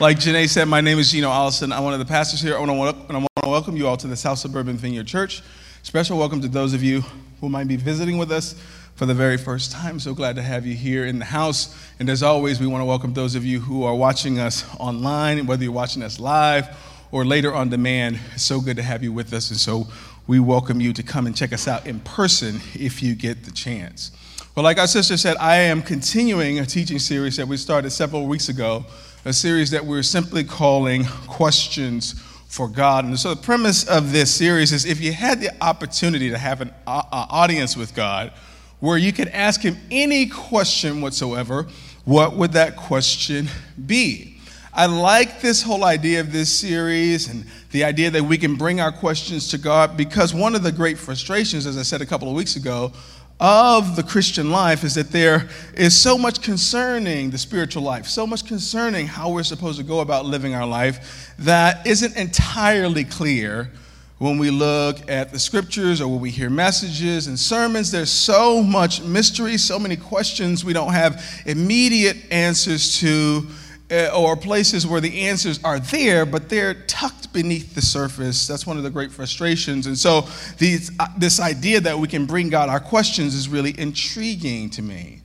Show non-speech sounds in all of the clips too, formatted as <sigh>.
Like Janae said, my name is Gino Allison. I'm one of the pastors here, and I want to welcome you all to the South Suburban Vineyard Church. Special welcome to those of you who might be visiting with us for the very first time. So glad to have you here in the house. And as always, we want to welcome those of you who are watching us online, whether you're watching us live or later on demand. It's so good to have you with us. And so we welcome you to come and check us out in person if you get the chance. Well, like our sister said, I am continuing a teaching series that we started several weeks ago, a series that we're simply calling Questions for God. And so the premise of this series is if you had the opportunity to have an uh, uh, audience with God where you could ask Him any question whatsoever, what would that question be? I like this whole idea of this series and the idea that we can bring our questions to God because one of the great frustrations, as I said a couple of weeks ago, of the Christian life is that there is so much concerning the spiritual life, so much concerning how we're supposed to go about living our life that isn't entirely clear when we look at the scriptures or when we hear messages and sermons. There's so much mystery, so many questions we don't have immediate answers to or places where the answers are there, but they're tucked beneath the surface. That's one of the great frustrations. And so, these, uh, this idea that we can bring God our questions is really intriguing to me.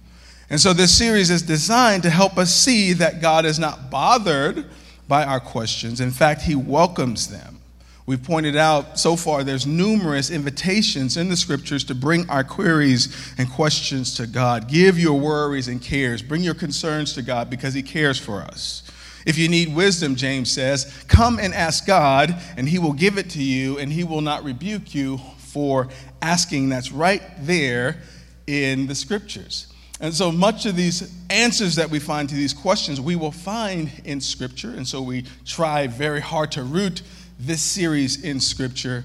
And so, this series is designed to help us see that God is not bothered by our questions. In fact, He welcomes them. We've pointed out so far there's numerous invitations in the scriptures to bring our queries and questions to God. Give your worries and cares, bring your concerns to God because He cares for us. If you need wisdom, James says, come and ask God, and He will give it to you, and He will not rebuke you for asking. That's right there in the scriptures. And so much of these answers that we find to these questions, we will find in Scripture. And so we try very hard to root this series in Scripture,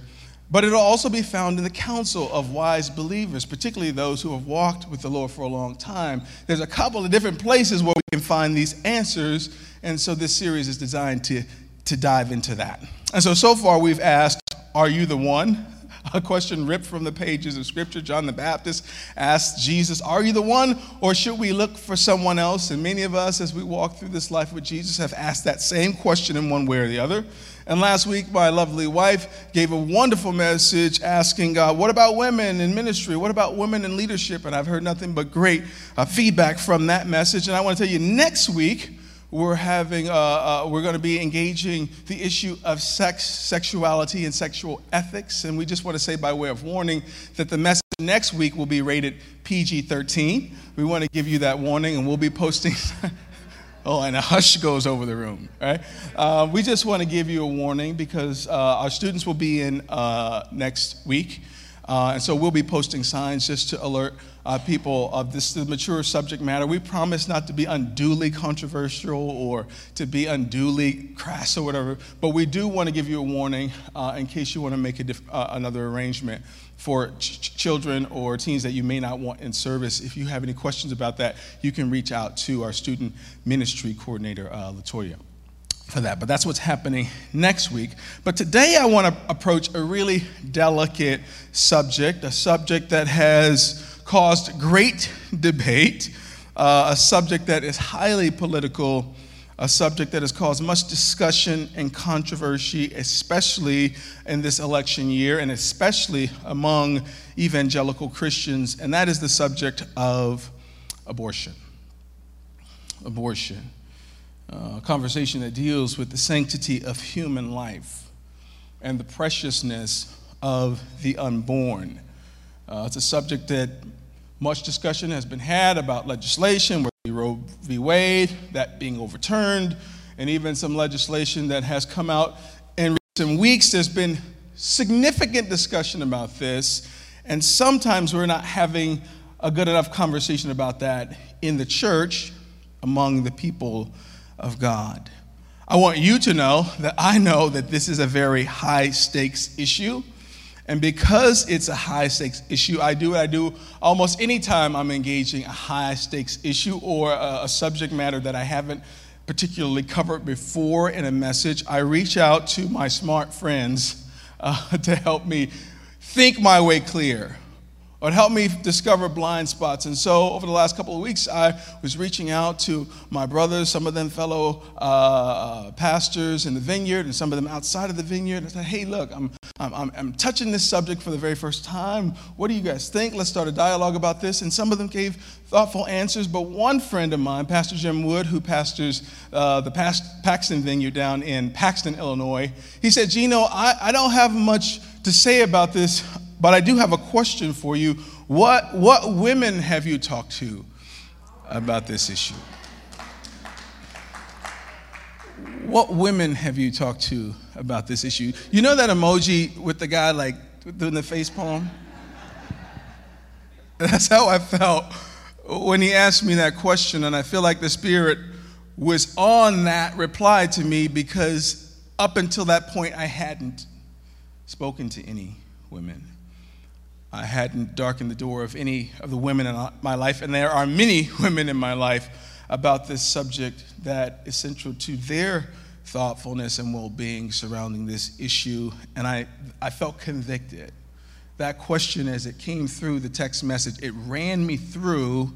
but it'll also be found in the counsel of wise believers, particularly those who have walked with the Lord for a long time. There's a couple of different places where we can find these answers, and so this series is designed to, to dive into that. And so, so far, we've asked, Are you the one? <laughs> A question ripped from the pages of Scripture. John the Baptist asked Jesus, Are you the one, or should we look for someone else? And many of us, as we walk through this life with Jesus, have asked that same question in one way or the other. And last week, my lovely wife gave a wonderful message asking God, What about women in ministry? What about women in leadership? And I've heard nothing but great uh, feedback from that message. And I want to tell you, next week, we're having uh, uh, we're going to be engaging the issue of sex sexuality and sexual ethics and we just want to say by way of warning that the message next week will be rated pg-13 we want to give you that warning and we'll be posting <laughs> Oh, and a hush goes over the room, right? Uh, we just want to give you a warning because uh, our students will be in uh, next week. Uh, and so we'll be posting signs just to alert uh, people of this mature subject matter. We promise not to be unduly controversial or to be unduly crass or whatever, but we do want to give you a warning uh, in case you want to make diff- another arrangement for ch- children or teens that you may not want in service. If you have any questions about that, you can reach out to our student ministry coordinator, uh, Latoya, for that. But that's what's happening next week. But today I want to approach a really delicate subject, a subject that has caused great debate, uh, a subject that is highly political a subject that has caused much discussion and controversy, especially in this election year and especially among evangelical Christians, and that is the subject of abortion. Abortion. Uh, a conversation that deals with the sanctity of human life and the preciousness of the unborn. Uh, it's a subject that much discussion has been had about legislation, Roe v. Wade, that being overturned, and even some legislation that has come out in recent weeks. There's been significant discussion about this, and sometimes we're not having a good enough conversation about that in the church among the people of God. I want you to know that I know that this is a very high stakes issue. And because it's a high stakes issue, I do what I do almost anytime I'm engaging a high stakes issue or a, a, subject matter that I haven't particularly covered before in a message. I reach out to my smart friends uh, <laughs> to help me think my way clear or it helped me discover blind spots. And so, over the last couple of weeks, I was reaching out to my brothers, some of them fellow uh, uh, pastors in the vineyard, and some of them outside of the vineyard. I said, Hey, look, I'm, I'm, I'm touching this subject for the very first time. What do you guys think? Let's start a dialogue about this. And some of them gave thoughtful answers. But one friend of mine, Pastor Jim Wood, who pastors uh, the Paxton Vineyard down in Paxton, Illinois, he said, Gino, I, I don't have much to say about this but I do have a question for you. What, what women have you talked to about this issue? What women have you talked to about this issue? You know that emoji with the guy like doing the face palm? <laughs> That's how I felt when he asked me that question, and I feel like the Spirit was on that reply to me because up until that point I hadn't spoken to any women. I hadn't darkened the door of any of the women in my life, and there are many <laughs> women in my life about this subject that is central to their thoughtfulness and well being surrounding this issue. And I, I felt convicted. That question, as it came through the text message, it ran me through,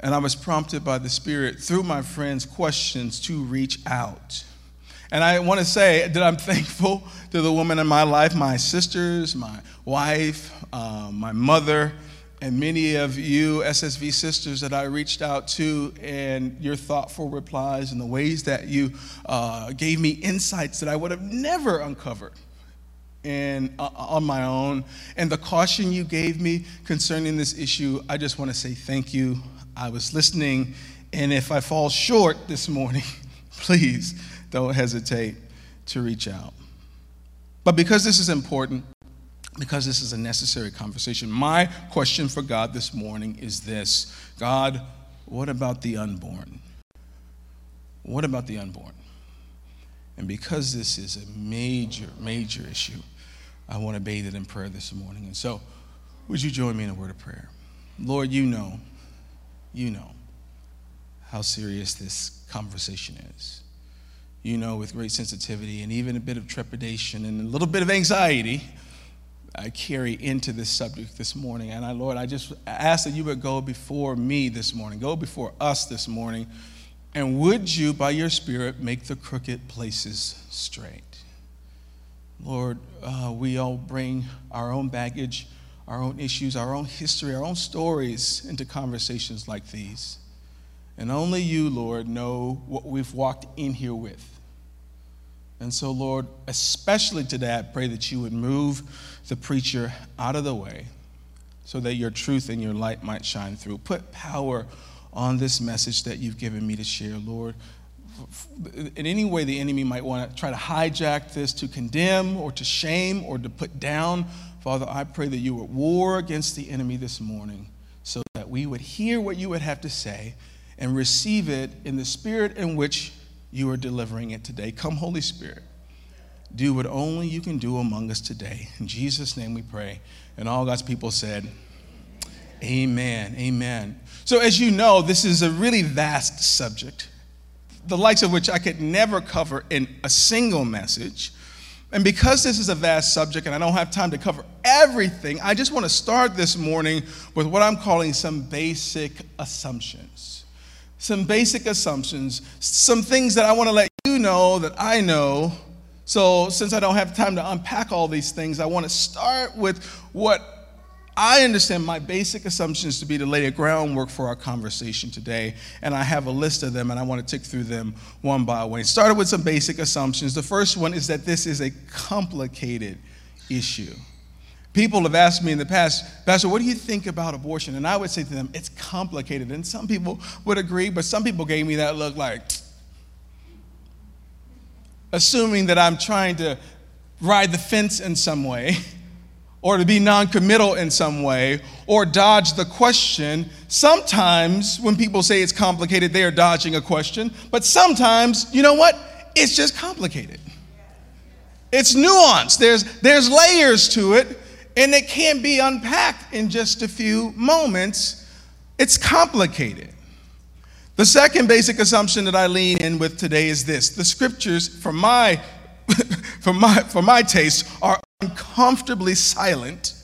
and I was prompted by the Spirit through my friends' questions to reach out. And I want to say that I'm <laughs> thankful to the women in my life, my sisters, my wife, uh, my mother, and many of you SSV sisters that I reached out to, and your thoughtful replies and the ways that you uh, gave me insights that I would have never uncovered and uh, on my own, and the caution you gave me concerning this issue. I just want to say thank you. I was listening, and if I fall short this morning, <laughs> please don't hesitate to reach out. But because this is important, because this is a necessary conversation. My question for God this morning is this God, what about the unborn? What about the unborn? And because this is a major, major issue, I want to bathe it in prayer this morning. And so, would you join me in a word of prayer? Lord, you know, you know how serious this conversation is. You know, with great sensitivity and even a bit of trepidation and a little bit of anxiety I carry into this subject this morning. And I, Lord, I just ask that you would go before me this morning, go before us this morning, and would you, by your Spirit, make the crooked places straight? Lord, uh, we all bring our own baggage, our own issues, our own history, our own stories into conversations like these. And only you, Lord, know what we've walked in here with. And so, Lord, especially today, I pray that you would move the preacher out of the way so that your truth and your light might shine through. Put power on this message that you've given me to share, Lord. In any way, the enemy might want to try to hijack this to condemn or to shame or to put down. Father, I pray that you would war against the enemy this morning so that we would hear what you would have to say and receive it in the spirit in which you are delivering it today. Come, Holy Spirit, do what only you can do among us today. In Jesus' name we pray. And all God's people said, Amen. Amen. So, as you know, this is a really vast subject, the likes of which I could never cover in a single message. And because this is a vast subject and I don't have time to cover everything, I just want to start this morning with what I'm calling some basic assumptions some basic assumptions, some things that I want to let you know that I know. So, since I don't have time to unpack all these things, I want to start with what I understand my basic assumptions to be to lay a groundwork for our conversation today. And I have a list of them, and I want to tick through them one by one. Started with some basic assumptions. The first one is that this is a complicated issue. People have asked me in the past, Pastor, what do you think about abortion? And I would say to them, it's complicated. And some people would agree, but some people gave me that look like, assuming that I'm trying to ride the fence in some way, <laughs> or to be non committal in some way, or dodge the question. Sometimes when people say it's complicated, they are dodging a question. But sometimes, you know what? It's just complicated. It's nuanced. There's, there's layers to it and it can't be unpacked in just a few moments. It's complicated. The second basic assumption that I lean in with today is this the scriptures, for my, <laughs> for my, for my taste, are uncomfortably silent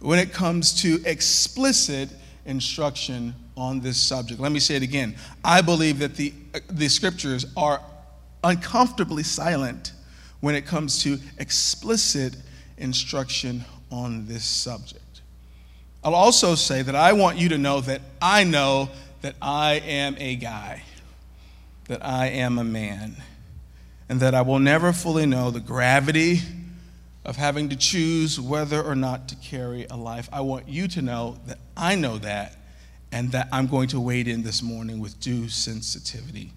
when it comes to explicit instruction on this subject. Let me say it again. I believe that the, the scriptures are uncomfortably silent when it comes to explicit instruction on this subject. I'll also say that I want you to know that I know that I am a guy, that I am a man, and that I will never fully know the gravity of having to choose whether or not to carry a life. I want you to know that I know that and that I'm going to wade in this morning with due sensitivity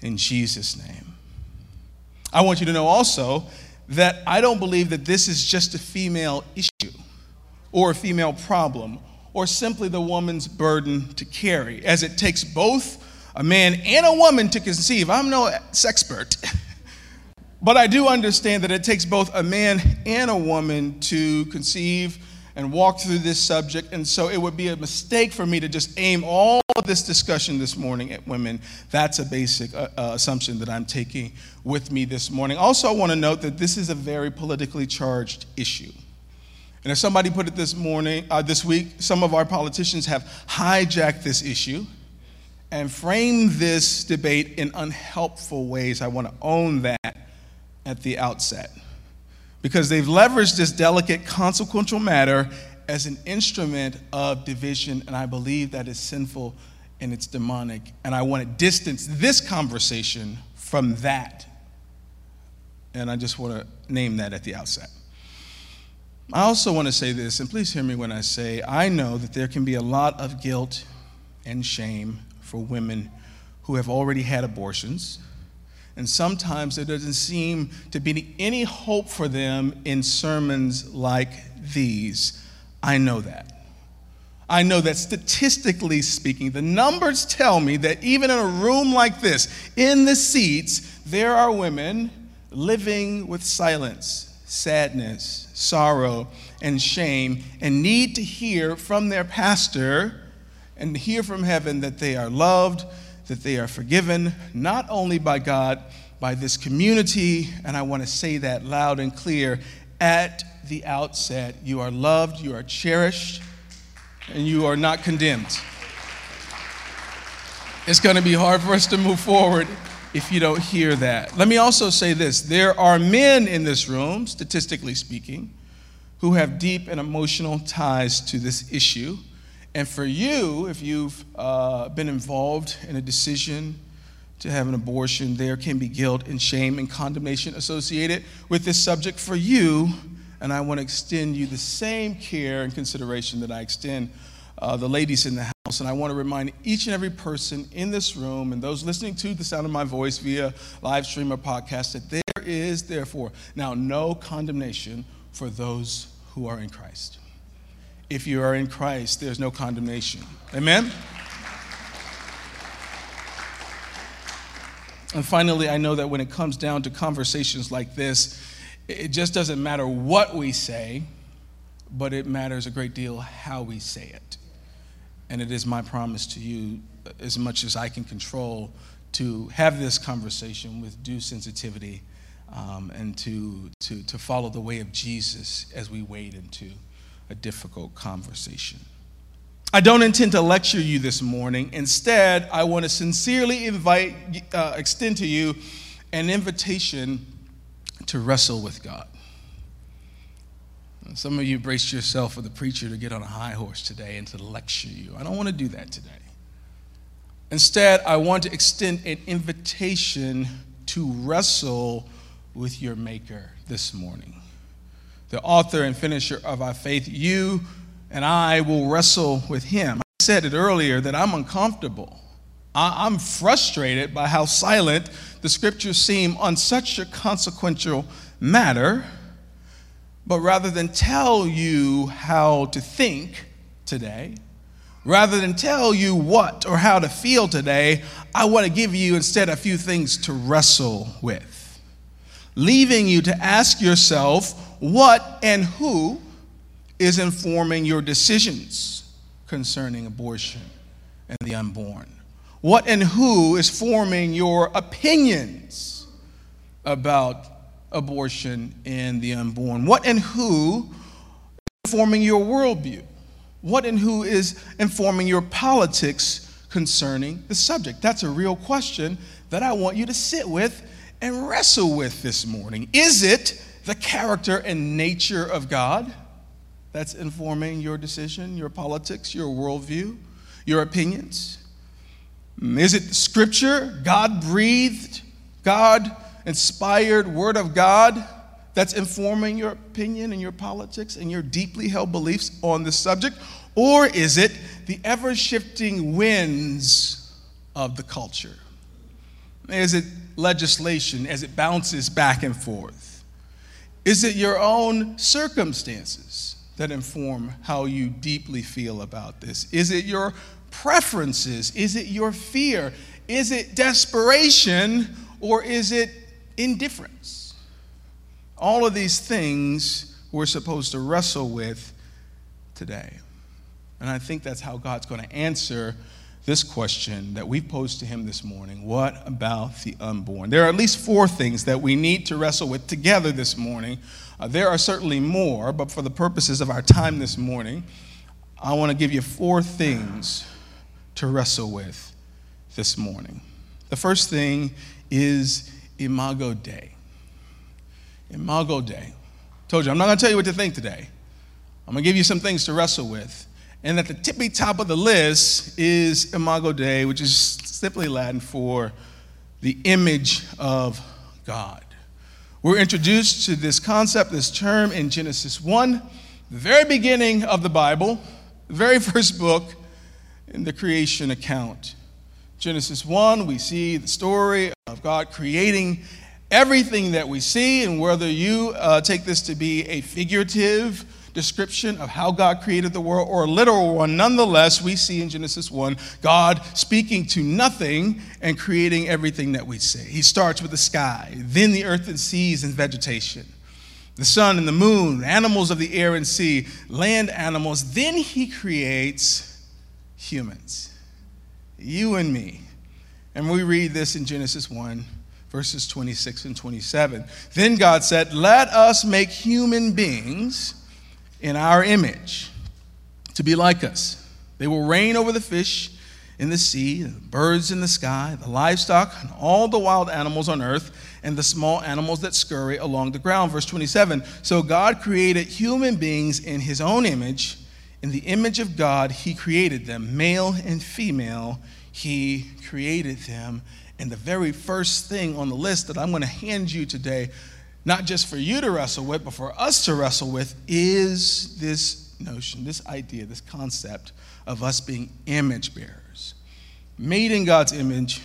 in Jesus' name. I want you to know also that I don't believe that this is just a female issue or a female problem or simply the woman's burden to carry, as it takes both a man and a woman to conceive. I'm no sexpert. <laughs> But I do understand that it takes both a man and a woman to conceive and walk through this subject. And so it would be a mistake for me to just aim all of this discussion this morning at women. That's a basic uh, uh, assumption that I'm taking with me this morning. Also, I want to note that this is a very politically charged issue. And somebody put it this morning, uh, this week, some of our politicians have hijacked this issue and framed this debate in unhelpful ways. I want to own that at the outset because they've leveraged this delicate, consequential matter as an instrument of division, and I believe that is sinful and it's demonic. And I want to distance this conversation from that. And I just want to name that at the outset. I also want to say this, and please hear me when I say I know that there can be a lot of guilt and shame for women who have already had abortions and sometimes there doesn't seem to be any hope for them in sermons like these. I know that. I know that statistically speaking, the numbers tell me that even in a room like this, in the seats, there are women living with silence, sadness, sorrow, and shame, and need to hear from their pastor and hear from heaven that they are loved that they are forgiven, not only by God, by this community, and I want to say that loud and clear at the outset. You are loved, you are cherished, and you are not condemned. It's going to be hard for us to move forward if you don't hear that. Let me also say this there are men in this room, statistically speaking, who have deep and emotional ties to this issue. And for you, if you've uh, been involved in a decision to have an abortion, there can be guilt and shame and condemnation associated with this subject for you. And I want to extend you the same care and consideration that I extend uh, the ladies in the house. And I want to remind each and every person in this room and those listening to the sound of my voice via live stream or podcast that there is, therefore, now no condemnation for those who are in Christ if you are in Christ, there's no condemnation. Amen? And finally, I know that when it comes down to conversations like this, it just doesn't matter what we say, but it matters a great deal how we say it. And it is my promise to you, as much as I can control, to have this conversation with due sensitivity um, and to, to, to follow the way of Jesus as we wade into a difficult conversation. I don't intend to lecture you this morning. Instead, I want to sincerely invite, uh, extend to you an invitation to wrestle with God. Some of you braced yourself for the preacher to get on a high horse today and to lecture you. I don't want to do that today. Instead, I want to extend an invitation to wrestle with your Maker this morning the author and finisher of our faith, you and I will wrestle with him. I said it earlier that I'm uncomfortable. I'm frustrated by how silent the scriptures seem on such a consequential matter. But rather than tell you how to think today, rather than tell you what or how to feel today, I want to give you instead a few things to wrestle with, leaving you to ask yourself what and who is informing your decisions concerning abortion and the unborn? What and who is forming your opinions about abortion and the unborn? What and who informing your worldview? What and who is informing your politics concerning the subject? That's a real question that I want you to sit with and wrestle with this morning. Is it the character and nature of God that's informing your decision, your politics, your worldview, your opinions? Is it scripture, God breathed, God inspired word of God that's informing your opinion and your politics and your deeply held beliefs on this subject? Or is it the ever shifting winds of the culture? Is it legislation as it bounces back and forth? Is it your own circumstances that inform how you deeply feel about this? Is it your preferences? Is it your fear? Is it desperation or is it indifference? All of these things we're supposed to wrestle with today. And I think that's how God's going to answer this question that we posed to him this morning What about the unborn? There are at least four things that we need to wrestle with together this morning. Uh, there are certainly more, but for the purposes of our time this morning, I want to give you four things to wrestle with this morning. The first thing is Imago Dei. Imago Dei. Told you, I'm not going to tell you what to think today. I'm going to give you some things to wrestle with. And at the tippy top of the list is Imago Dei, which is simply Latin for the image of God. We're introduced to this concept, this term in Genesis 1, the very beginning of the Bible, the very <laughs> first book in the creation account. Genesis 1, we see the story of God creating everything that we see, and whether you uh, take this to be a figurative description of how God created the world or a literal one, nonetheless, we see in Genesis 1 God speaking to nothing and creating everything that we see. He starts with the sky, then the earth and seas and vegetation, the sun and the moon, animals of the air and sea, land animals. Then he creates humans, you and me. And we read this in Genesis 1 verses 26 and 27. Then God said, Let us make human beings in our image to be like us. They will reign over the fish in the sea, the birds in the sky, the livestock, and all the wild animals on earth, and the small animals that scurry along the ground. Verse 27 So God created human beings in his own image. In the image of God, he created them, male and female, he created them. And the very first thing on the list that I'm going to hand you today not just for you to wrestle with, but for us to wrestle with, is this notion, this idea, this concept of us being image bearers, made in God's image,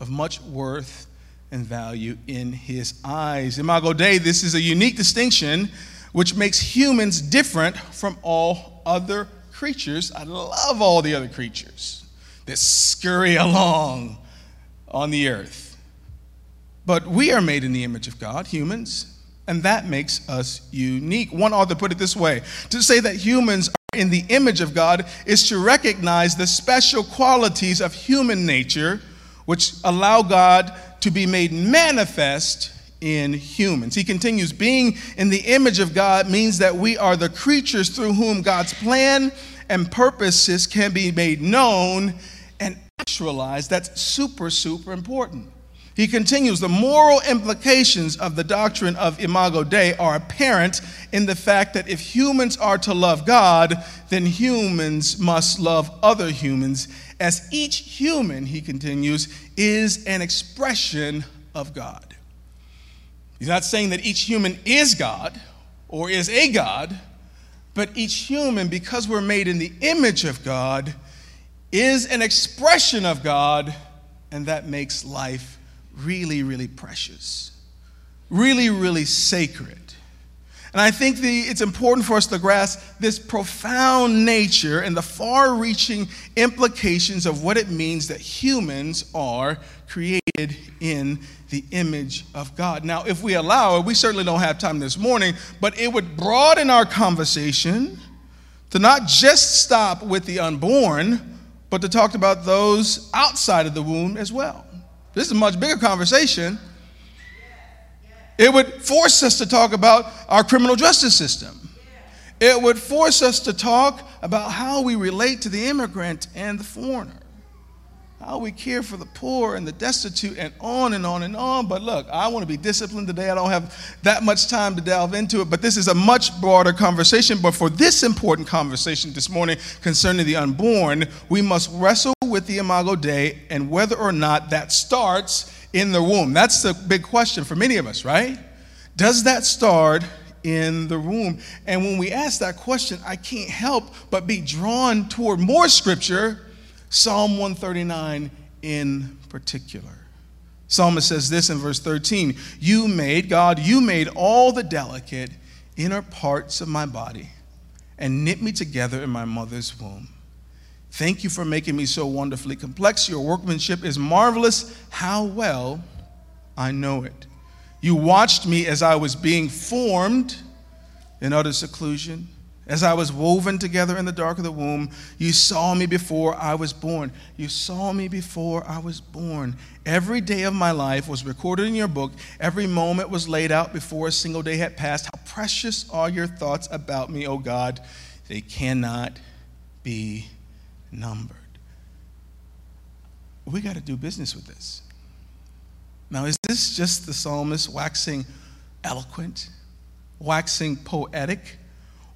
of much worth and value in His eyes. Imago Dei, this is a unique distinction which makes humans different from all other creatures. I love all the other creatures that scurry <laughs> along on the earth. But we are made in the image of God, humans, and that makes us unique. One author put it this way to say that humans are in the image of God is to recognize the special qualities of human nature which allow God to be made manifest in humans. He continues, being in the image of God means that we are the creatures through whom God's plan and purposes can be made known and actualized. That's super, super important. He continues the moral implications of the doctrine of Imago Dei are apparent in the fact that if humans are to love God, then humans must love other humans, as each human, he continues, is an expression of God. He's not saying that each human is God or is a God, but each human, because we're made in the image of God, is an expression of God, and that makes life really, really precious, really, really sacred. And I think the, it's important for us to grasp this profound nature and the far reaching implications of what it means that humans are created in the image of God. Now, if we allow it, we certainly don't have time this morning, but it would broaden our conversation to not just stop with the unborn, but to talk about those outside of the womb as well. This is a much bigger conversation. It would force us to talk about our criminal justice system. It would force us to talk about how we relate to the immigrant and the foreigner, how we care for the poor and the destitute, and on and on and on. But look, I want to be disciplined today. I don't have that much time to delve into it, but this is a much broader conversation. But for this important conversation this morning concerning the unborn, we must wrestle with the Imago Dei and whether or not that starts in the womb. That's the big question for many of us, right? Does that start in the womb? And when we ask that question, I can't help but be drawn toward more scripture, Psalm 139 in particular. Psalmist says this in verse 13 You made, God, you made all the delicate inner parts of my body and knit me together in my mother's womb. Thank you for making me so wonderfully complex. Your workmanship is marvelous. How well I know it. You watched me as I was being formed in utter seclusion. As I was woven together in the dark of the womb, you saw me before I was born. You saw me before I was born. Every day of my life was recorded in your book. Every moment was laid out before a single day had passed. How precious are your thoughts about me, O God. They cannot be numbered. We got to do business with this. Now, is this just the psalmist waxing eloquent, waxing poetic?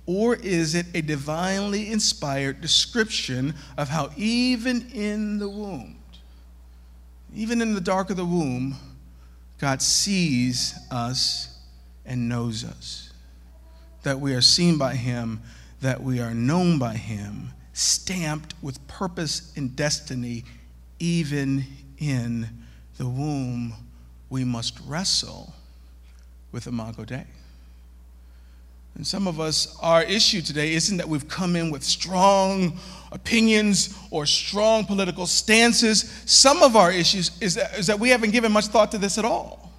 Or is it a divinely inspired description of how, even in the womb, even in the dark of the womb, God sees us and knows us? That we are seen by Him, that we are known by Him, stamped with purpose and destiny, even in the womb, we must wrestle with Imago Dei. And some of us, our issue today isn't that we've come in with strong opinions or strong political stances. Some of our issues is that, is that we haven't given much thought to this at all,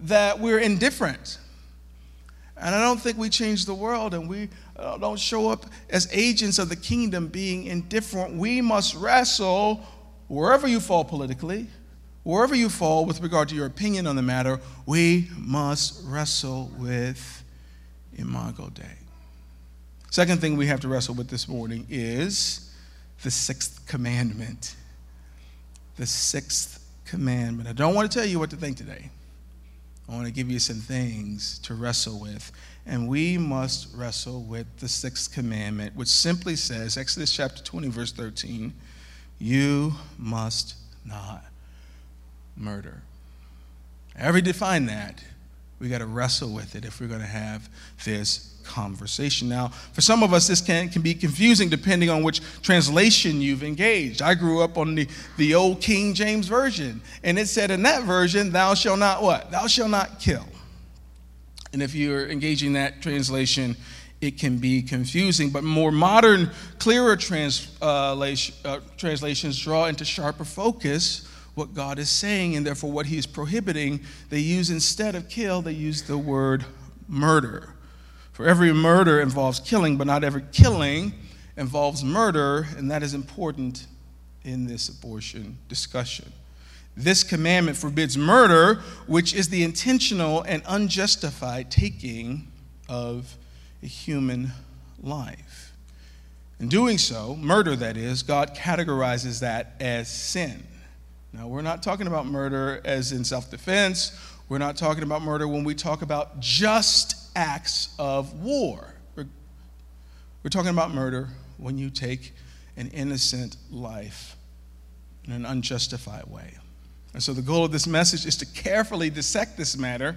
that we're indifferent. And I don't think we change the world and we uh, don't show up as agents of the kingdom being indifferent. We must wrestle wherever you fall politically, wherever you fall with regard to your opinion on the matter, we must wrestle with Imago Dei. Second thing we have to wrestle with this morning is the sixth commandment. The sixth commandment. I don't want to tell you what to think today. I want to give you some things to wrestle with. And we must wrestle with the sixth commandment, which simply says, Exodus chapter 20, verse 13, you must not murder. Every define that, we got to wrestle with it if we're going to have this conversation. Now, for some of us, this can, can be confusing depending on which translation you've engaged. I grew up on the, the old King James Version, and it said in that version, Thou shalt not what? Thou shalt not kill. And if you're engaging that translation, it can be confusing. But more modern, clearer translation, uh, translations draw into sharper focus what God is saying and therefore what he is prohibiting. They use instead of kill, they use the word murder. For every murder involves killing, but not every killing involves murder, and that is important in this abortion discussion. This commandment forbids murder, which is the intentional and unjustified taking of a human life. In doing so, murder that is, God categorizes that as sin. Now, we're not talking about murder as in self defense. We're not talking about murder when we talk about just acts of war. We're, we're talking about murder when you take an innocent life in an unjustified way. And so, the goal of this message is to carefully dissect this matter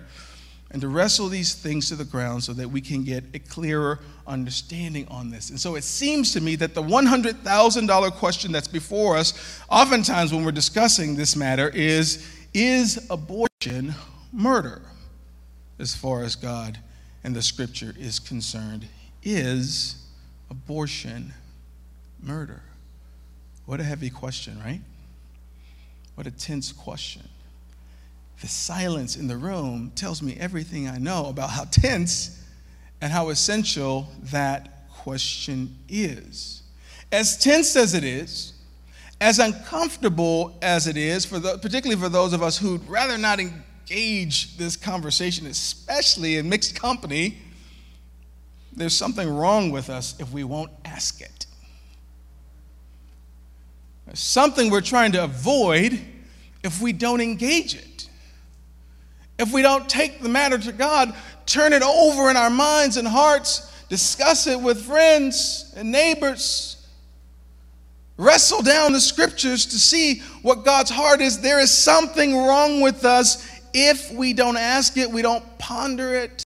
and to wrestle these things to the ground so that we can get a clearer understanding on this. And so it seems to me that the $100,000 question that's before us, oftentimes when we're discussing this matter, is Is abortion murder? As far as God and the scripture is concerned, is abortion murder? What a heavy question, right? What a tense question the silence in the room tells me everything I know about how tense and how essential that question is. As tense as it is, as uncomfortable as it is, for the, particularly for those of us who'd rather not engage this conversation, especially in mixed company, there's something wrong with us if we won't ask it. Something we're trying to avoid if we don't engage it. If we don't take the matter to God, turn it over in our minds and hearts, discuss it with friends and neighbors, wrestle down the scriptures to see what God's heart is, there is something wrong with us if we don't ask it, we don't ponder it,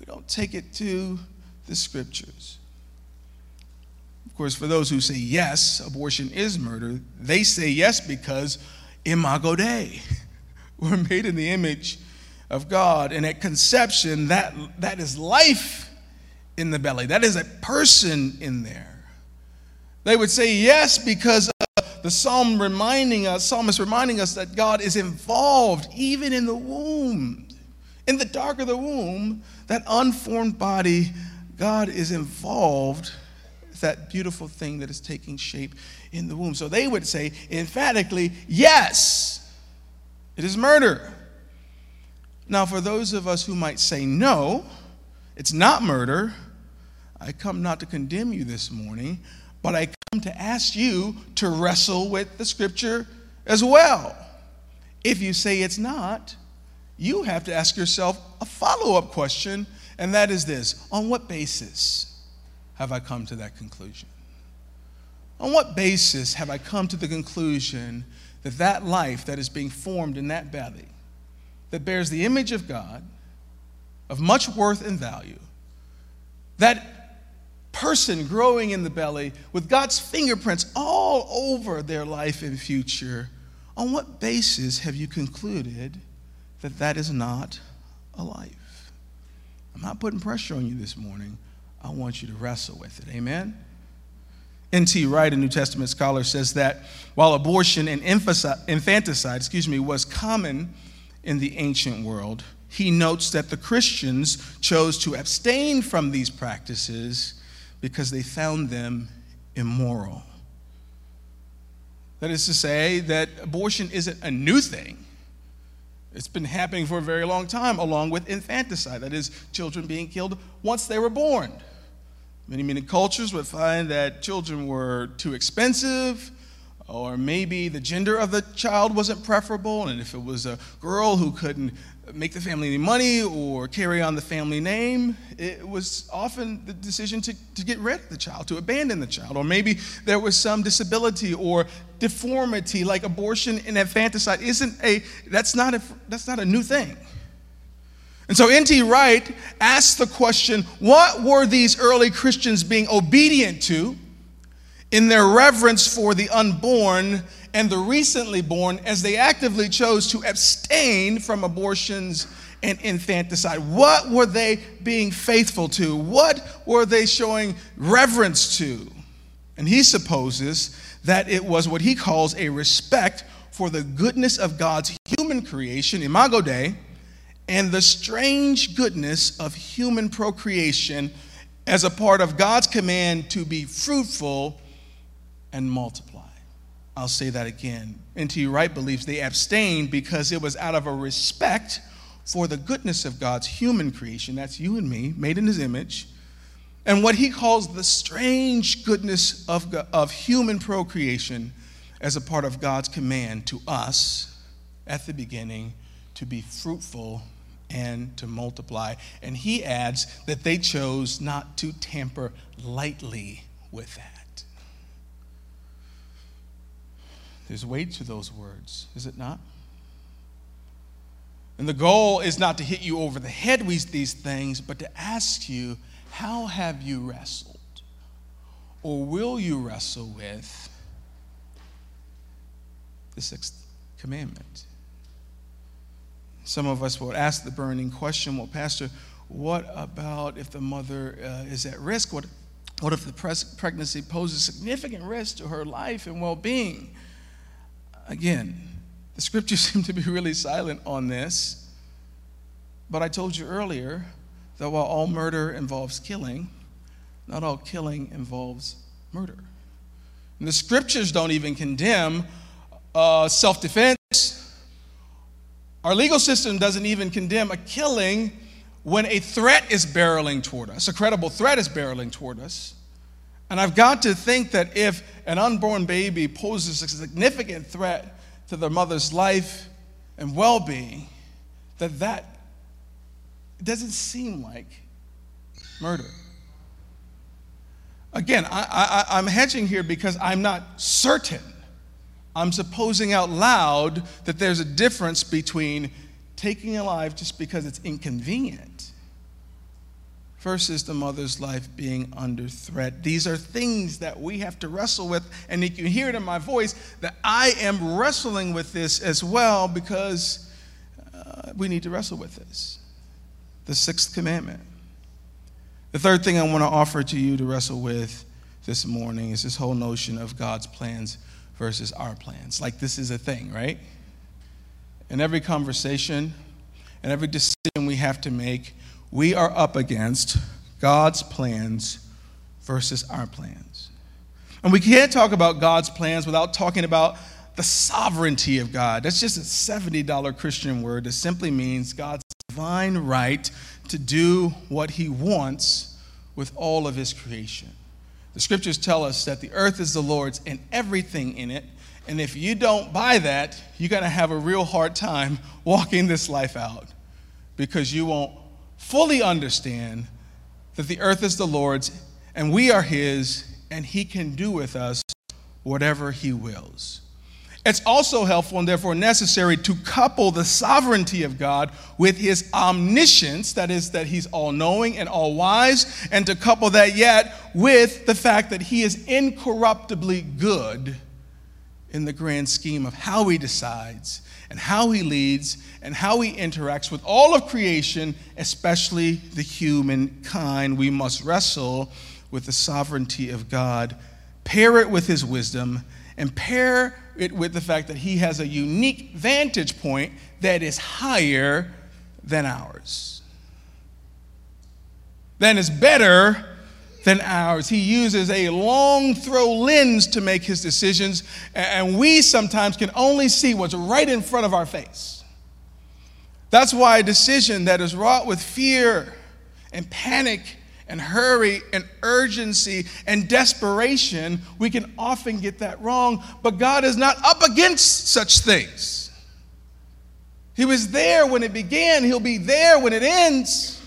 we don't take it to the scriptures. Of course, for those who say yes, abortion is murder, they say yes because imago Dei. <laughs> We're made in the image of God. And at conception, that, that is life in the belly. That is a person in there. They would say yes because the psalm reminding us, psalmist reminding us that God is involved even in the womb. In the dark of the womb, that unformed body, God is involved that beautiful thing that is taking shape in the womb. So they would say emphatically, yes, it is murder. Now, for those of us who might say, no, it's not murder, I come not to condemn you this morning, but I come to ask you to wrestle with the scripture as well. If you say it's not, you have to ask yourself a follow up question, and that is this On what basis have I come to that conclusion? On what basis have I come to the conclusion that that life that is being formed in that belly, that bears the image of God, of much worth and value, that person growing in the belly with God's fingerprints all over their life and future, on what basis have you concluded that that is not a life? I'm not putting pressure on you this morning. I want you to wrestle with it. Amen? N.T. Wright, a New Testament scholar, says that while abortion and infanticide, excuse me, was common in the ancient world, he notes that the Christians chose to abstain from these practices because they found them immoral. That is to say, that abortion isn't a new thing. It's been happening for a very long time, along with infanticide, that is, children being killed once they were born. Many, many cultures would find that children were too expensive, or maybe the gender of the child wasn't preferable, and if it was a girl who couldn't make the family any money or carry on the family name, it was often the decision to, to get rid of the child, to abandon the child. Or maybe there was some disability or deformity, like abortion and infanticide isn't a that's not a that's not a new thing. And so N.T. Wright asked the question what were these early Christians being obedient to in their reverence for the unborn and the recently born as they actively chose to abstain from abortions and infanticide? What were they being faithful to? What were they showing reverence to? And he supposes that it was what he calls a respect for the goodness of God's human creation, imago Dei and the strange goodness of human procreation as a part of God's command to be fruitful and multiply. I'll say that again. And N.T. Wright believes they abstained because it was out of a respect for the goodness of God's human creation, that's you and me, made in his image, and what he calls the strange goodness of, of human procreation as a part of God's command to us at the beginning to be fruitful and to multiply. And he adds that they chose not to tamper lightly with that. There's weight to those words, is it not? And the goal is not to hit you over the head with these things, but to ask you, how have you wrestled? Or will you wrestle with the sixth commandment? Some of us will ask the burning question well, Pastor, what about if the mother uh, is at risk? What, what if the pregnancy poses significant risk to her life and well being? Again, the scriptures <laughs> seem to be really silent on this. But I told you earlier that while all murder involves killing, not all killing involves murder. And the scriptures don't even condemn uh, self defense our legal system doesn't even condemn a killing when a threat is barreling toward us, a credible threat is barreling toward us. And I've got to think that if an unborn baby poses a significant threat to the mother's life and well being, that that doesn't seem like murder. Again, I, I'm hedging here because I'm not certain. I'm supposing out loud that there's a difference between taking a life just because it's inconvenient versus the mother's life being under threat. These are things that we have to wrestle with, and you can hear it in my voice that I am wrestling with this as well because uh, we need to wrestle with this. The sixth commandment. The third thing I want to offer to you to wrestle with this morning is this whole notion of God's plans versus our plans. Like this is a thing, right? In every conversation and every decision we have to make, we are up against God's plans versus our plans. And we can't talk about God's plans without talking about the sovereignty of God. That's just a $70 Christian word that simply means God's divine right to do what he wants with all of his creation. The scriptures tell us that the earth is the Lord's and everything in it. And if you don't buy that, you're going to have a real hard time <laughs> walking this life out because you won't fully understand that the earth is the Lord's and we are his and he can do with us whatever he wills. It's also helpful and therefore necessary to couple the sovereignty of God with his omniscience, that is, that he's all knowing and all wise, and to couple that yet with the fact that he is incorruptibly good in the grand scheme of how he decides and how he leads and how he interacts with all of creation, especially the humankind. We must wrestle with the sovereignty of God, pair it with his wisdom, and pair it with the fact that he has a unique vantage point that is higher than ours, than is better than ours. He uses a long throw lens to make his decisions, and we sometimes can only see what's right in front of our face. That's why a decision that is wrought with fear and panic and hurry and urgency and desperation, we can often get that wrong. But God is not up against such things. He was there when it began, He'll be there when it ends.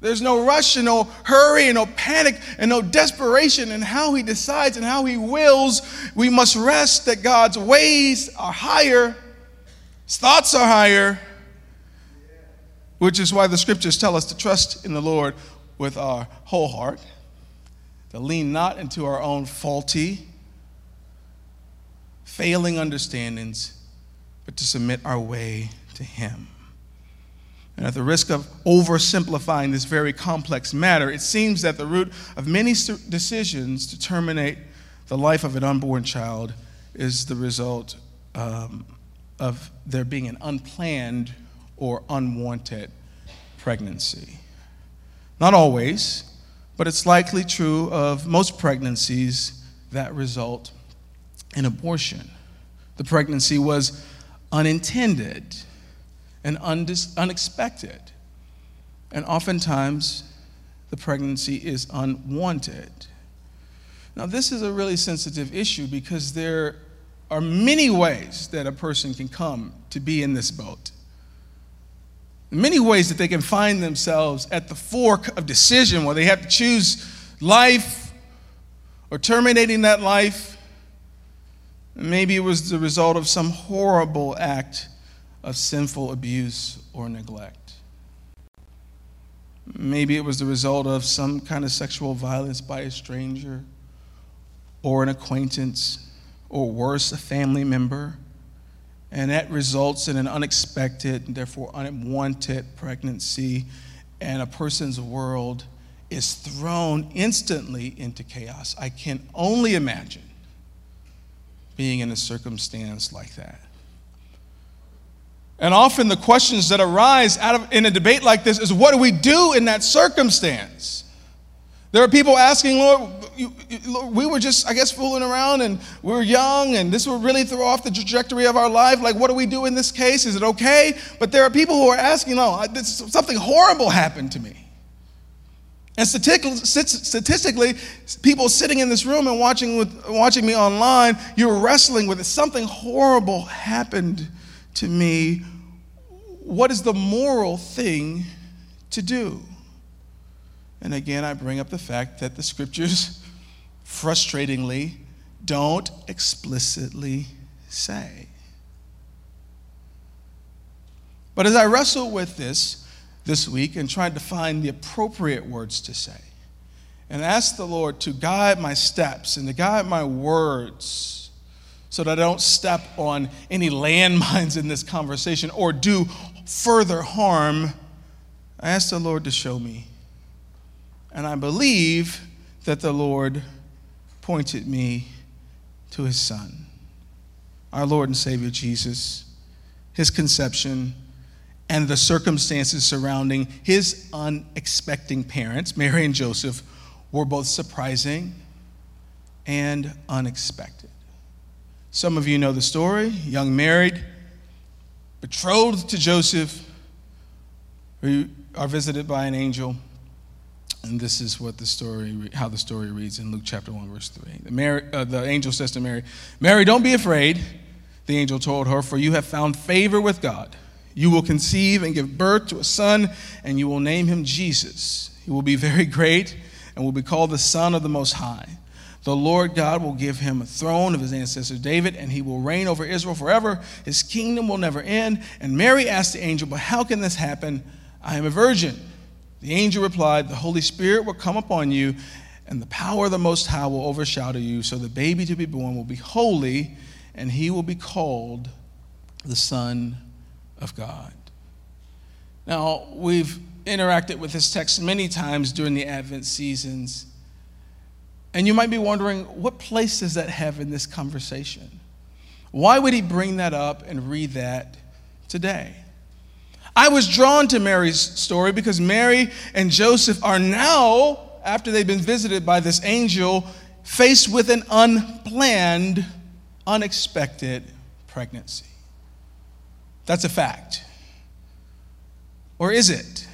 There's no rush and no hurry and no panic and no desperation in how He decides and how He wills. We must rest that God's ways are higher, His thoughts are higher, which is why the scriptures tell us to trust in the Lord with our whole heart, to lean not into our own faulty, failing understandings, but to submit our way to Him. And at the risk of oversimplifying this very complex matter, it seems that the root of many decisions to terminate the life of an unborn child is the result um, of there being an unplanned or unwanted pregnancy. Not always, but it's likely true of most pregnancies that result in abortion. The pregnancy was unintended and unexpected. And oftentimes, the pregnancy is unwanted. Now, this is a really sensitive issue because there are many ways that a person can come to be in this boat many ways that they can find themselves at the fork of decision where they have to choose life or terminating that life. Maybe it was the result of some horrible act of sinful abuse or neglect. Maybe it was the result of some kind of sexual violence by a stranger or an acquaintance or worse, a family member and that results in an unexpected and therefore unwanted pregnancy, and a person's world is thrown instantly into chaos. I can only imagine being in a circumstance like that. And often the questions that arise out of in a debate like this is what do we do in that circumstance? There are people asking, Lord, you, we were just, I guess, fooling around and we were young and this would really throw off the trajectory of our life. Like, what do we do in this case? Is it okay? But there are people who are asking, no, this, something horrible happened to me. And statistically, people sitting in this room and watching, with, watching me online, you're wrestling with it. Something horrible happened to me. What is the moral thing to do? And again, I bring up the fact that the scriptures, frustratingly, don't explicitly say. But as I wrestle with this, this week and tried to find the appropriate words to say and ask the Lord to guide my steps and to guide my words so that I don't step on any landmines in this conversation or do further harm. I asked the Lord to show me. And I believe that the Lord pointed me to his Son, our Lord and Savior Jesus, his conception and the circumstances surrounding his unexpected parents, Mary and Joseph, were both surprising and unexpected. Some of you know the story young married, betrothed to Joseph, who are visited by an angel. And this is what the story, how the story reads in Luke chapter 1, verse 3. The, Mary, uh, the angel says to Mary, Mary, don't be afraid, the angel told her, for you have found favor with God. You will conceive and give birth to a son, and you will name him Jesus. He will be very great and will be called the Son of the Most High. The Lord God will give him a throne of his ancestor David, and he will reign over Israel forever. His kingdom will never end. And Mary asked the angel, But how can this happen? I am a virgin. The angel replied, The Holy Spirit will come upon you, and the power of the Most High will overshadow you. So the baby to be born will be holy, and he will be called the Son of God. Now, we've interacted with this text many times during the Advent seasons. And you might be wondering, what place does that have in this conversation? Why would he bring that up and read that today? I was drawn to Mary's story because Mary and Joseph are now, after they've been visited by this angel, faced with an unplanned, unexpected pregnancy. That's a fact. Or is it?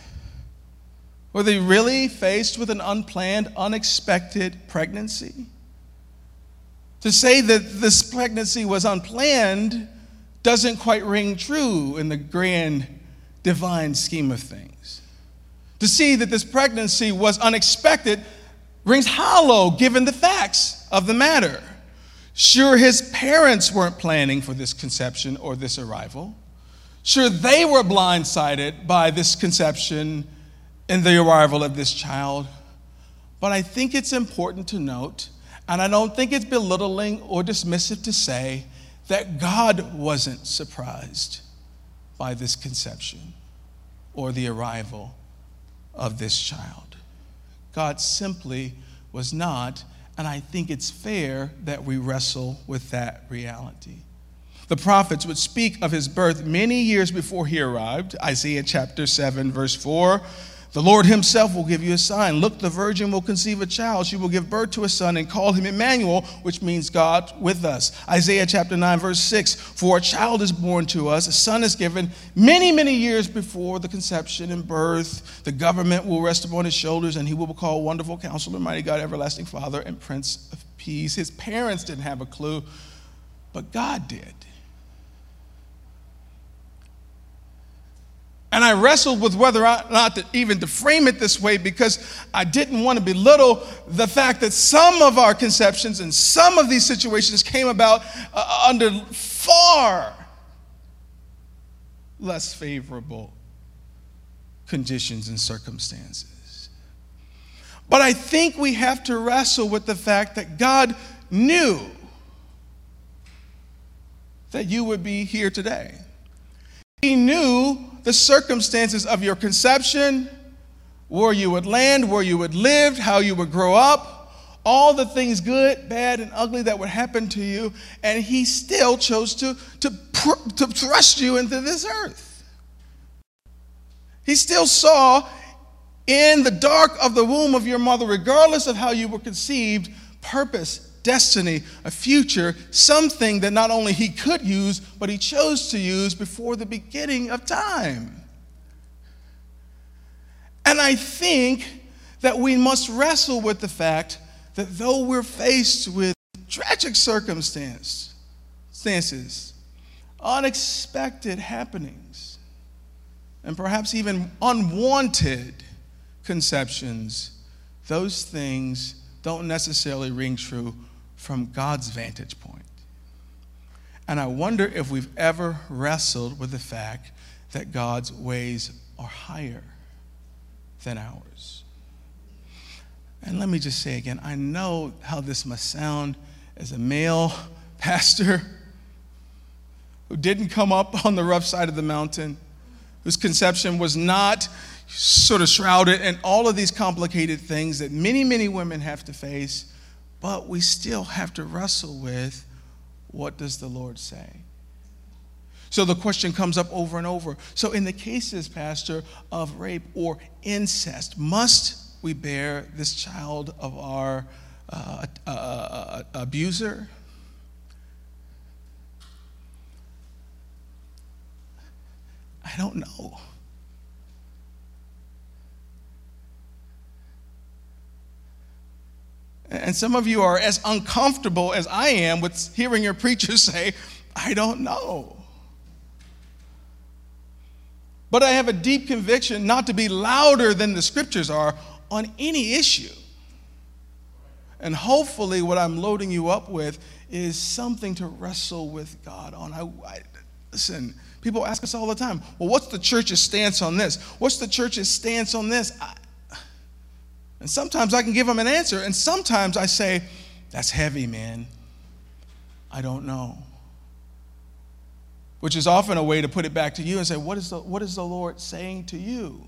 Were they really faced with an unplanned, unexpected pregnancy? To say that this pregnancy was unplanned doesn't quite ring true in the grand divine scheme of things. To see that this pregnancy was unexpected rings hollow given the facts of the matter. Sure, his parents weren't planning for this conception or this arrival. Sure, they were blindsided by this conception and the arrival of this child. But I think it's important to note, and I don't think it's belittling or dismissive to say, that God wasn't surprised by this conception or the arrival of this child. God simply was not, and I think it's fair that we wrestle with that reality. The prophets would speak of his birth many years before he arrived. Isaiah chapter 7, verse 4. The Lord himself will give you a sign. Look, the virgin will conceive a child. She will give birth to a son and call him Emmanuel, which means God with us. Isaiah chapter 9, verse 6 For a child is born to us, a son is given. Many, many years before the conception and birth, the government will rest upon his shoulders, and he will be called Wonderful Counselor, Mighty God, Everlasting Father, and Prince of Peace. His parents didn't have a clue, but God did. And I wrestled with whether or not to even to frame it this way because I didn't want to belittle the fact that some of our conceptions and some of these situations came about uh, under far less favorable conditions and circumstances. But I think we have to wrestle with the fact that God knew that you would be here today. He knew the circumstances of your conception, where you would land, where you would live, how you would grow up, all the things good, bad, and ugly that would happen to you, and he still chose to, to, to thrust you into this earth. He still saw in the dark of the womb of your mother, regardless of how you were conceived, purpose, destiny, a future, something that not only he could use, but he chose to use before the beginning of time. And I think that we must wrestle with the fact that though we're faced with tragic circumstances, unexpected happenings, and perhaps even unwanted conceptions, those things don't necessarily ring true from God's vantage point. And I wonder if we've ever wrestled with the fact that God's ways are higher than ours. And let me just say again I know how this must sound as a male <laughs> pastor who didn't come up on the rough side of the mountain, whose conception was not sort of shrouded in all of these complicated things that many, many women have to face, but we still have to wrestle with what does the Lord say? So the question comes up over and over. So, in the cases, Pastor, of rape or incest, must we bear this child of our uh, uh, uh, abuser? I don't know. And some of you are as uncomfortable as I am with hearing your <laughs> preacher say, I don't know. But I have a deep conviction not to be louder than the scriptures are on any issue. And hopefully, what I'm loading you up with is something to wrestle with God on. I, I, listen, people ask us all the time, well, what's the church's stance on this? What's the church's stance on this? I, and sometimes I can give them an answer, and sometimes I say, that's heavy, man. I don't know. Which is often a way to put it back to you and say, what is the, what is the Lord saying to you?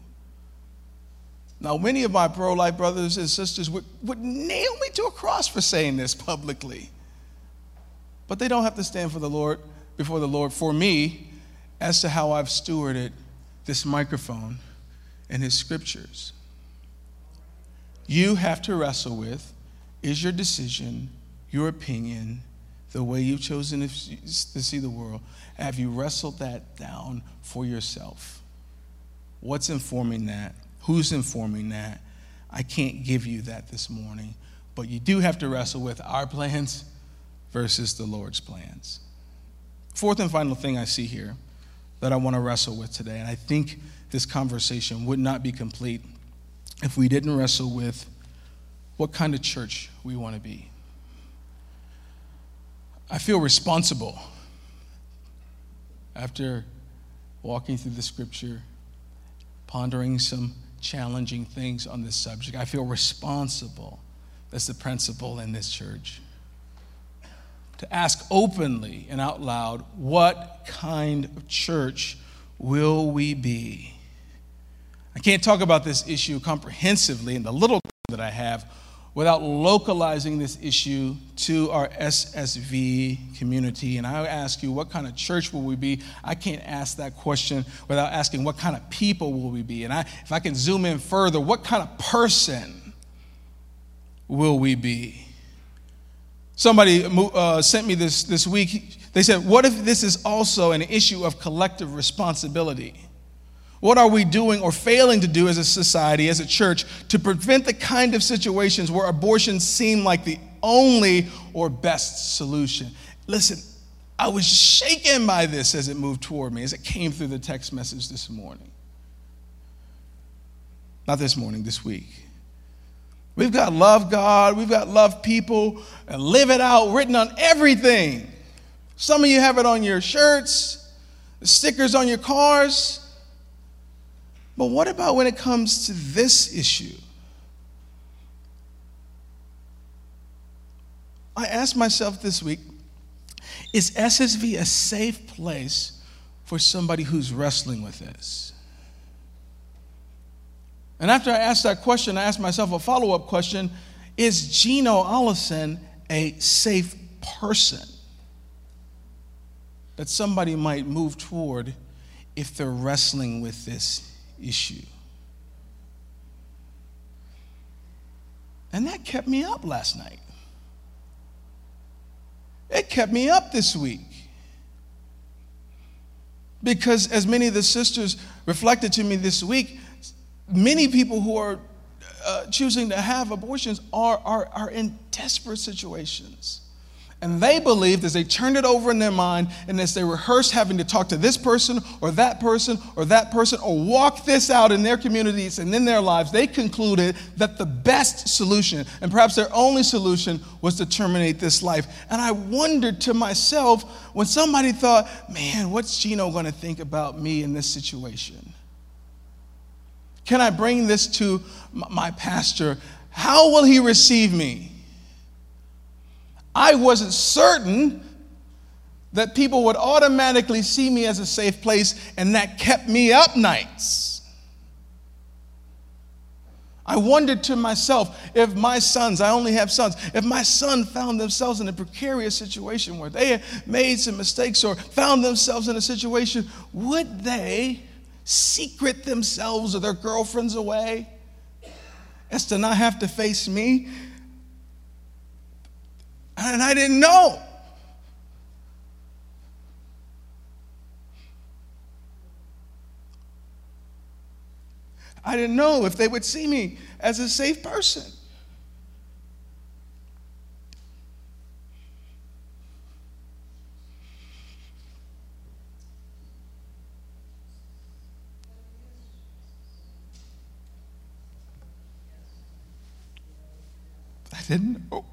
Now, many of my pro life brothers and sisters would, would nail me to a cross for saying this publicly. But they don't have to stand for the Lord, before the Lord, for me, as to how I've stewarded this microphone and His scriptures. You have to wrestle with is your decision, your opinion, the way you've chosen to see the world, have you wrestled that down for yourself? What's informing that? Who's informing that? I can't give you that this morning, but you do have to wrestle with our plans versus the Lord's plans. Fourth and final thing I see here that I want to wrestle with today, and I think this conversation would not be complete if we didn't wrestle with what kind of church we want to be. I feel responsible after walking through the scripture, pondering some challenging things on this subject. I feel responsible. That's the principle in this church. To ask openly and out loud, what kind of church will we be? I can't talk about this issue comprehensively in the little that I have without localizing this issue to our SSV community. And I ask you, what kind of church will we be? I can't ask that question without asking, what kind of people will we be? And I, if I can zoom in further, what kind of person will we be? Somebody uh, sent me this this week. They said, What if this is also an issue of collective responsibility? What are we doing or failing to do as a society, as a church, to prevent the kind of situations where abortions seem like the only or best solution? Listen, I was shaken by this as it moved toward me, as it came through the text message this morning. Not this morning, this week. We've got love God, we've got love people, and live it out written on everything. Some of you have it on your shirts, stickers on your cars. But what about when it comes to this issue? I asked myself this week is SSV a safe place for somebody who's wrestling with this? And after I asked that question, I asked myself a follow up question Is Gino Allison a safe person that somebody might move toward if they're wrestling with this issue. And that kept me up last night. It kept me up this week. Because, as many of the sisters reflected to me this week, many people who are uh, choosing to have abortions are, are, are in desperate situations. And they believed as they turned it over in their mind and as they rehearsed having to talk to this person or that person or that person or walk this out in their communities and in their lives, they concluded that the best solution and perhaps their only solution was to terminate this life. And I wondered to myself when somebody thought, man, what's Gino going to think about me in this situation? Can I bring this to my pastor? How will he receive me? I wasn't certain that people would automatically see me as a safe place, and that kept me up nights. I wondered to myself if my sons, I only have sons, if my son found themselves in a precarious situation where they had made some mistakes or found themselves in a situation, would they secret themselves or their girlfriends away as to not have to face me? And I didn't know. I didn't know if they would see me as a safe person. I didn't know.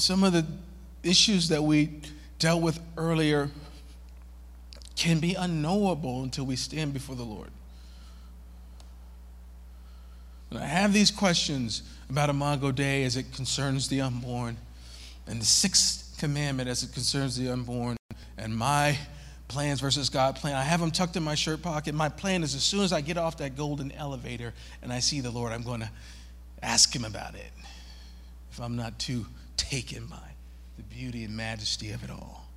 And some of the issues that we dealt with earlier can be unknowable until we stand before the Lord. I have these questions about Imago Dei as it concerns the unborn, and the sixth commandment as it concerns the unborn, and my plans versus God's plan. I have them tucked in my shirt pocket. My plan is as soon as I get off that golden elevator and I see the Lord, I'm going to ask Him about it. If I'm not too taken by the beauty and majesty of it all.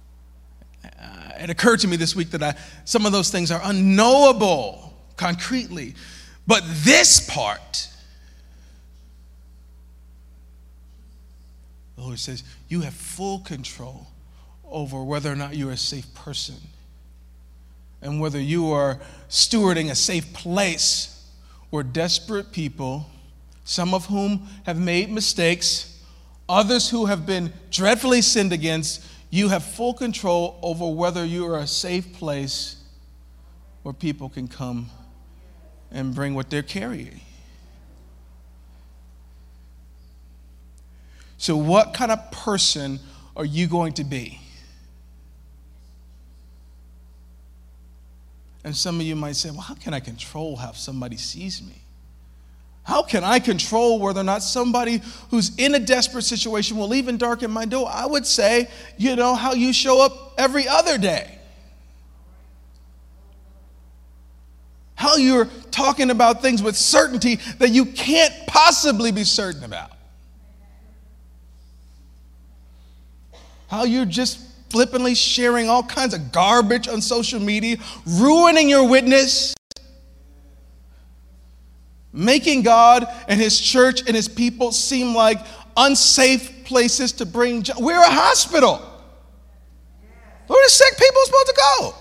Uh, it occurred to me this week that I, some of those things are unknowable concretely, but this part, the Lord says, you have full control over whether or not you're a safe person and whether you are stewarding a safe place where desperate people, some of whom have made mistakes, others who have been dreadfully sinned against, you have full control over whether you are a safe place where people can come and bring what they're carrying. So, what kind of person are you going to be? And some of you might say, well, how can I control how somebody sees me? How can I control whether or not somebody who's in a desperate situation will even darken my door? I would say, you know, how you show up every other day. How you're talking about things with certainty that you can't possibly be certain about. How you're just flippantly sharing all kinds of garbage on social media, ruining your witness making God and His church and His people seem like unsafe places to bring. Jo- We're a hospital. Where are the sick people supposed to go?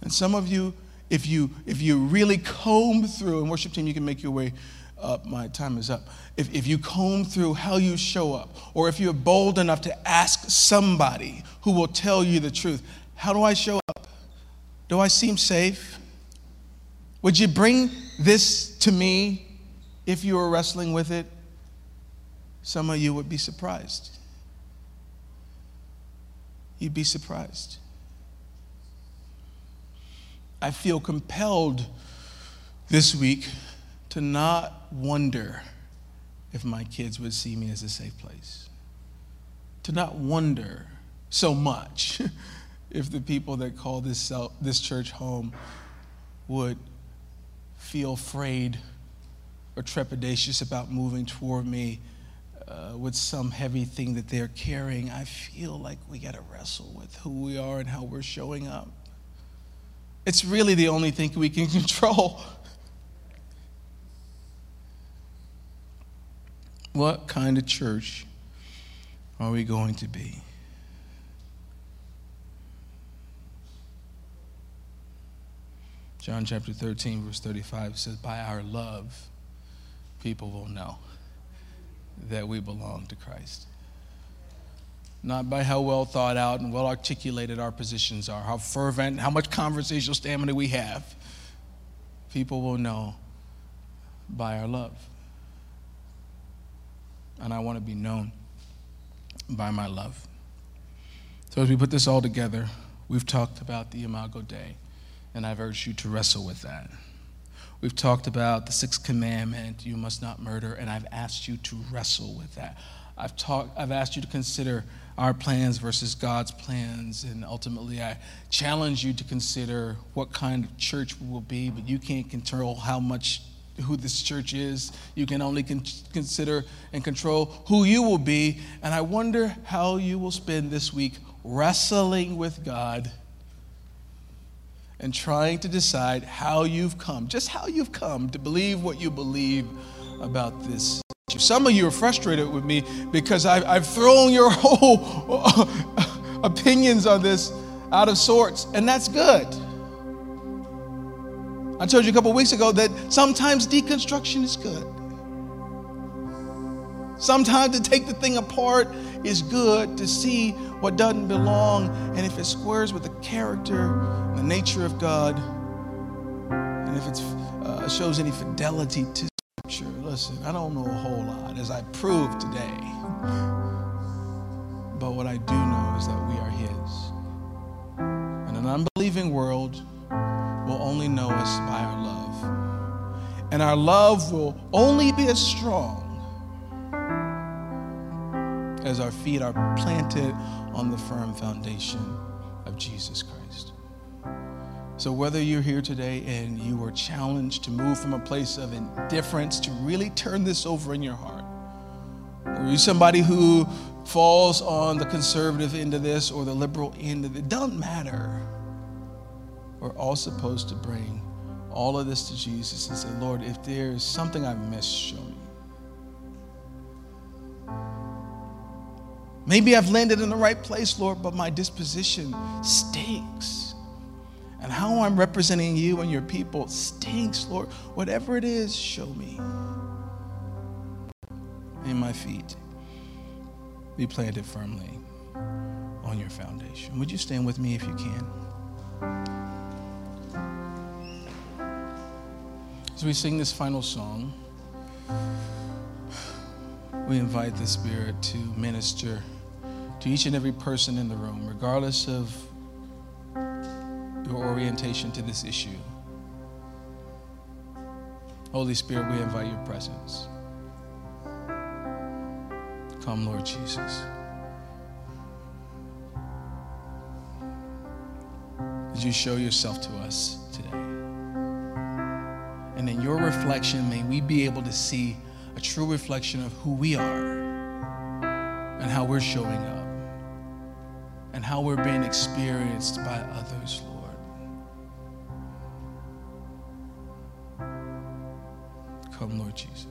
And some of you, if you if you really comb through, and worship team, you can make your way up. My time is up. If, if you comb through how you show up, or if you're bold enough to ask somebody who will tell you the truth, how do I show up? Do I seem safe? Would you bring this to me if you were wrestling with it? Some of you would be surprised. You'd be surprised. I feel compelled this week to not wonder if my kids would see me as a safe place, to not wonder so much <laughs> if the people that call this, this church home would feel afraid or trepidatious about moving toward me uh, with some heavy thing that they're carrying, I feel like we got to wrestle with who we are and how we're showing up. It's really the only thing we can <laughs> control. What kind of church are we going to be? John chapter 13, verse 35 says, By our love, people will know that we belong to Christ. Not by how well thought out and well articulated our positions are, how fervent, how much conversational stamina we have. People will know by our love. And I want to be known by my love. So, as we put this all together, we've talked about the Imago Dei, and I've urged you to wrestle with that. We've talked about the sixth commandment, you must not murder, and I've asked you to wrestle with that. I've, talked, I've asked you to consider our plans versus God's plans, and ultimately I challenge you to consider what kind of church we will be, but you can't control how much who this church is. You can only con- consider and control who you will be. And I wonder how you will spend this week wrestling with God and trying to decide how you've come, just how you've come to believe what you believe about this. Some of you are frustrated with me because I've, I've thrown your <laughs> whole <laughs> opinions on this out of sorts, and that's good. I told you a couple weeks ago that sometimes deconstruction is good. Sometimes to take the thing apart is good to see what doesn't belong and if it squares with the character, the nature of God, and if it uh, shows any fidelity to Scripture. Listen, I don't know a whole lot, as I proved today. But what I do know is that we are His. And an unbelieving world, will only know us by our love. And our love will only be as strong as our feet are planted on the firm foundation of Jesus Christ. So, whether you're here today and you are challenged to move from a place of indifference to really turn this over in your heart, or you're somebody who falls on the conservative end of this or the liberal end of it, it doesn't matter. We're all supposed to bring all of this to Jesus and say, Lord, if there's something I've missed, show me. Maybe I've landed in the right place, Lord, but my disposition stinks. And how I'm representing you and your people stinks, Lord. Whatever it is, show me. In my feet, be planted firmly on your foundation. Would you stand with me if you can? As we sing this final song, we invite the Spirit to minister to each and every person in the room, regardless of your orientation to this issue. Holy Spirit, we invite your presence. Come, Lord Jesus. As you show yourself to us today. And in your reflection, may we be able to see a true reflection of who we are and how we're showing up and how we're being experienced by others, Lord. Come, Lord Jesus.